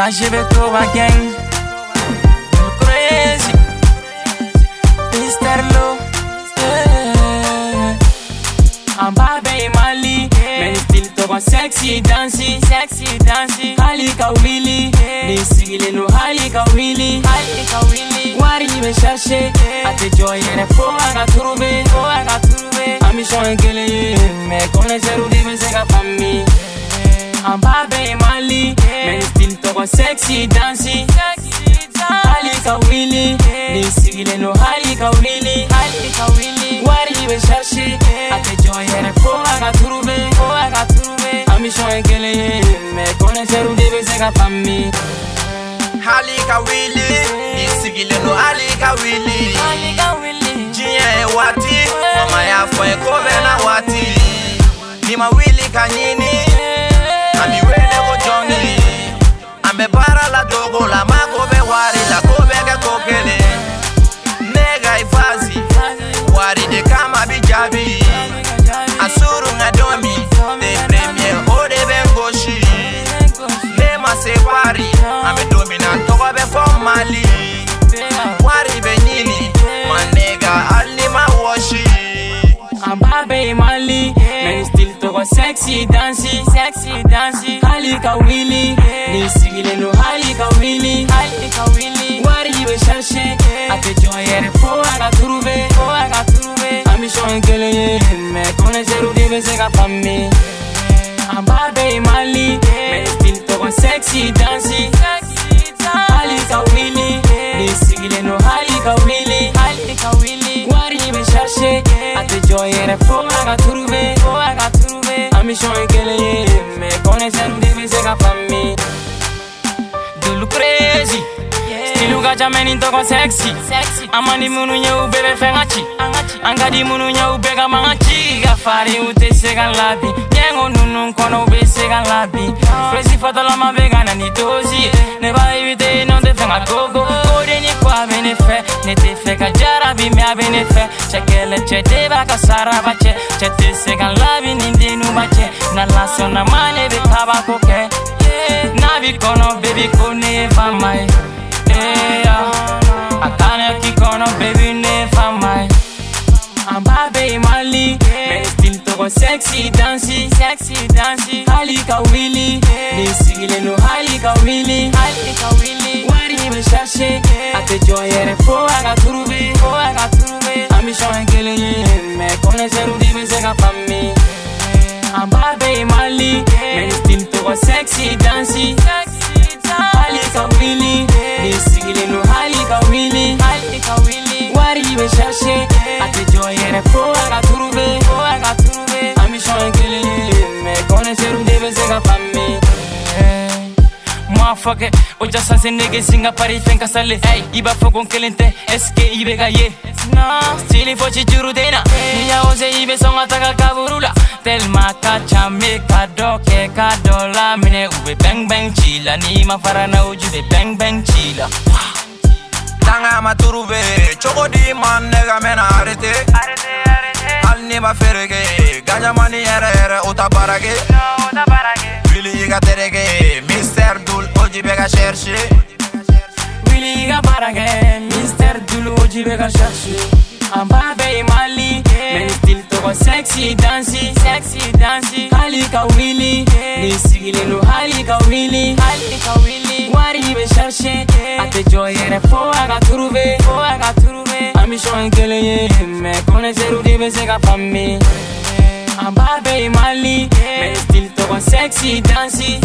Ashebekova gang Crazy Mr. Loh yeah. Ambabe Mali. Men still talk on sexy dancing Sexy dancing Halika Willy Ni sigile no halika Willy Halika Willy Wari me chercher Ate joy ene fo aga trouver Fo aga trouver Ambition kele ye Mais connaisseur ou dibe se ka Mali Men still talk on sexy dancing Halika Willy Ni sigile no halika Willy Halika Willy Wari me chercher Ate joy ene fo aga trouver Fo aga trouver Ambition kele ye Mais connaisseur ou dibe se ka famille halika wili isigile no halika wili Halika Willy jiya e wati mama ya fo e kobe na wati. Ni mawili kanyini me para la dogo la mago be wari la kobe ke kokele. Nega ifazi wari de kama bijabi. Asuru nga domi de premier ode be ngoshi ne masewari ame domina togo be formali wari be nyili manega alima washi ababe mali yeah. Men still talk on sexy dancing Sexy dancing Halika Willy Ni sigile no Halika Willy Halika Willy Wari be chercher Ate joy ere fo aga trouver Fo aga trouver Ambition kele ye Mais connaisseur ou dibe se ka famille Ambabe Mali Men still talk on sexy dancing Halika Willy Ni sigile no Halika Willy Halika Willy Wari be chercher Ate joy ere fo aga trouver Fo aga trouver Ambition kele ye Mais connaisseur ou dibe se ka famille Dulu crazy Stilu gacha meni toko sexy. Amani munu nye ubebe fengachi Angadi munu nye ubega mangachi Gafari ute sega labi Nyengo nunu kono ube sega labi Fresi foto lama vega na nitozi Neba evite non te fenga gogo Kode ni kwa bene fe. Ne te fe ka jarabi me a bene fe. Chekele che te baka saraba che Che te sega labi ninde nubache Na laso na mane kaba koke. Nabi kono baby kone famai yeah. Eh, Akane kikono baby ne famai Ambabe Mali Men still on sexy dancing Sexy dancing Halika Willy Ni sigile no Halika Willy Halika Willy Wari me chercher Ate joy ere fo aga trouver Fo aga trouver Ambition kele ye. Mais connaisseur talk on sexy dancing Halika Willy Ni sigile no Halika Willy Halika Willy Wari be chercher Ate joy ere fo aga trouver Fo aga trouver Ambition kele ye Mais connaisseur ou dibe se ka famille Motherfucker, oja sanse nege singa pari fenka sale Hey, iba fogon kelente, eske ibe ga ye. No, stili fochi juru dena Niya ose ibe songa taka kaburula Telma ka chame ka doke chila Ni ma farana ujube bang bang chila. Tanga maturuve chogodi man nega mena arete. Hal ni ma ferege. Ganja mani ere ere uta barage. Wili iga terege talk sexy dancing Sexy dancing Halika Willy, ni sigile no Halika Willy Halika Willy, wari be chercher Ate joy ere fo aga trouver Fo aga trouver Ambition kele ye, mais connaisseur ou dibe se ka famille Ambabe Mali, men still talk sexy dancing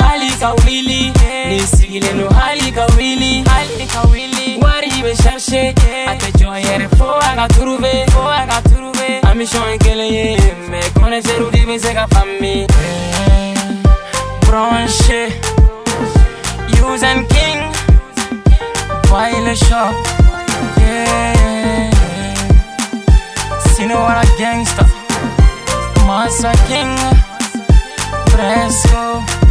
Halika Willy, ni sigile no Halika Willy Halika Willy, wari be chercher Ate joy ere fo aga trouver Fo trouver Ambition kele ye, mais connaisseur ou dibe se ka famille Branché Use and King. Violet Shop Yeah. Sino what a gangster. Massa King. Fresco